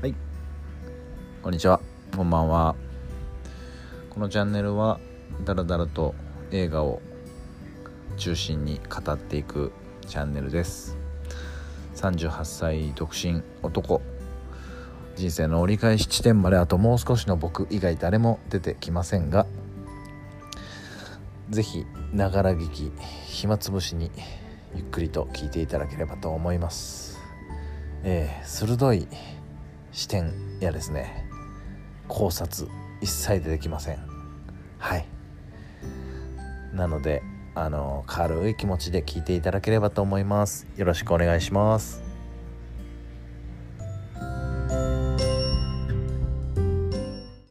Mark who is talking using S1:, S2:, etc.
S1: はい。こんにちは。こんばんは。このチャンネルはだらだらと映画を中心に語っていくチャンネルです。38歳独身男。人生の折り返し地点まであともう少しの僕以外誰も出てきませんが是非ながら聞き暇つぶしにゆっくりと聞いていただければと思います。えー、鋭い視点やですね考察一切出てきません。はい。なのであの軽い気持ちで聞いていただければと思います。よろしくお願いします。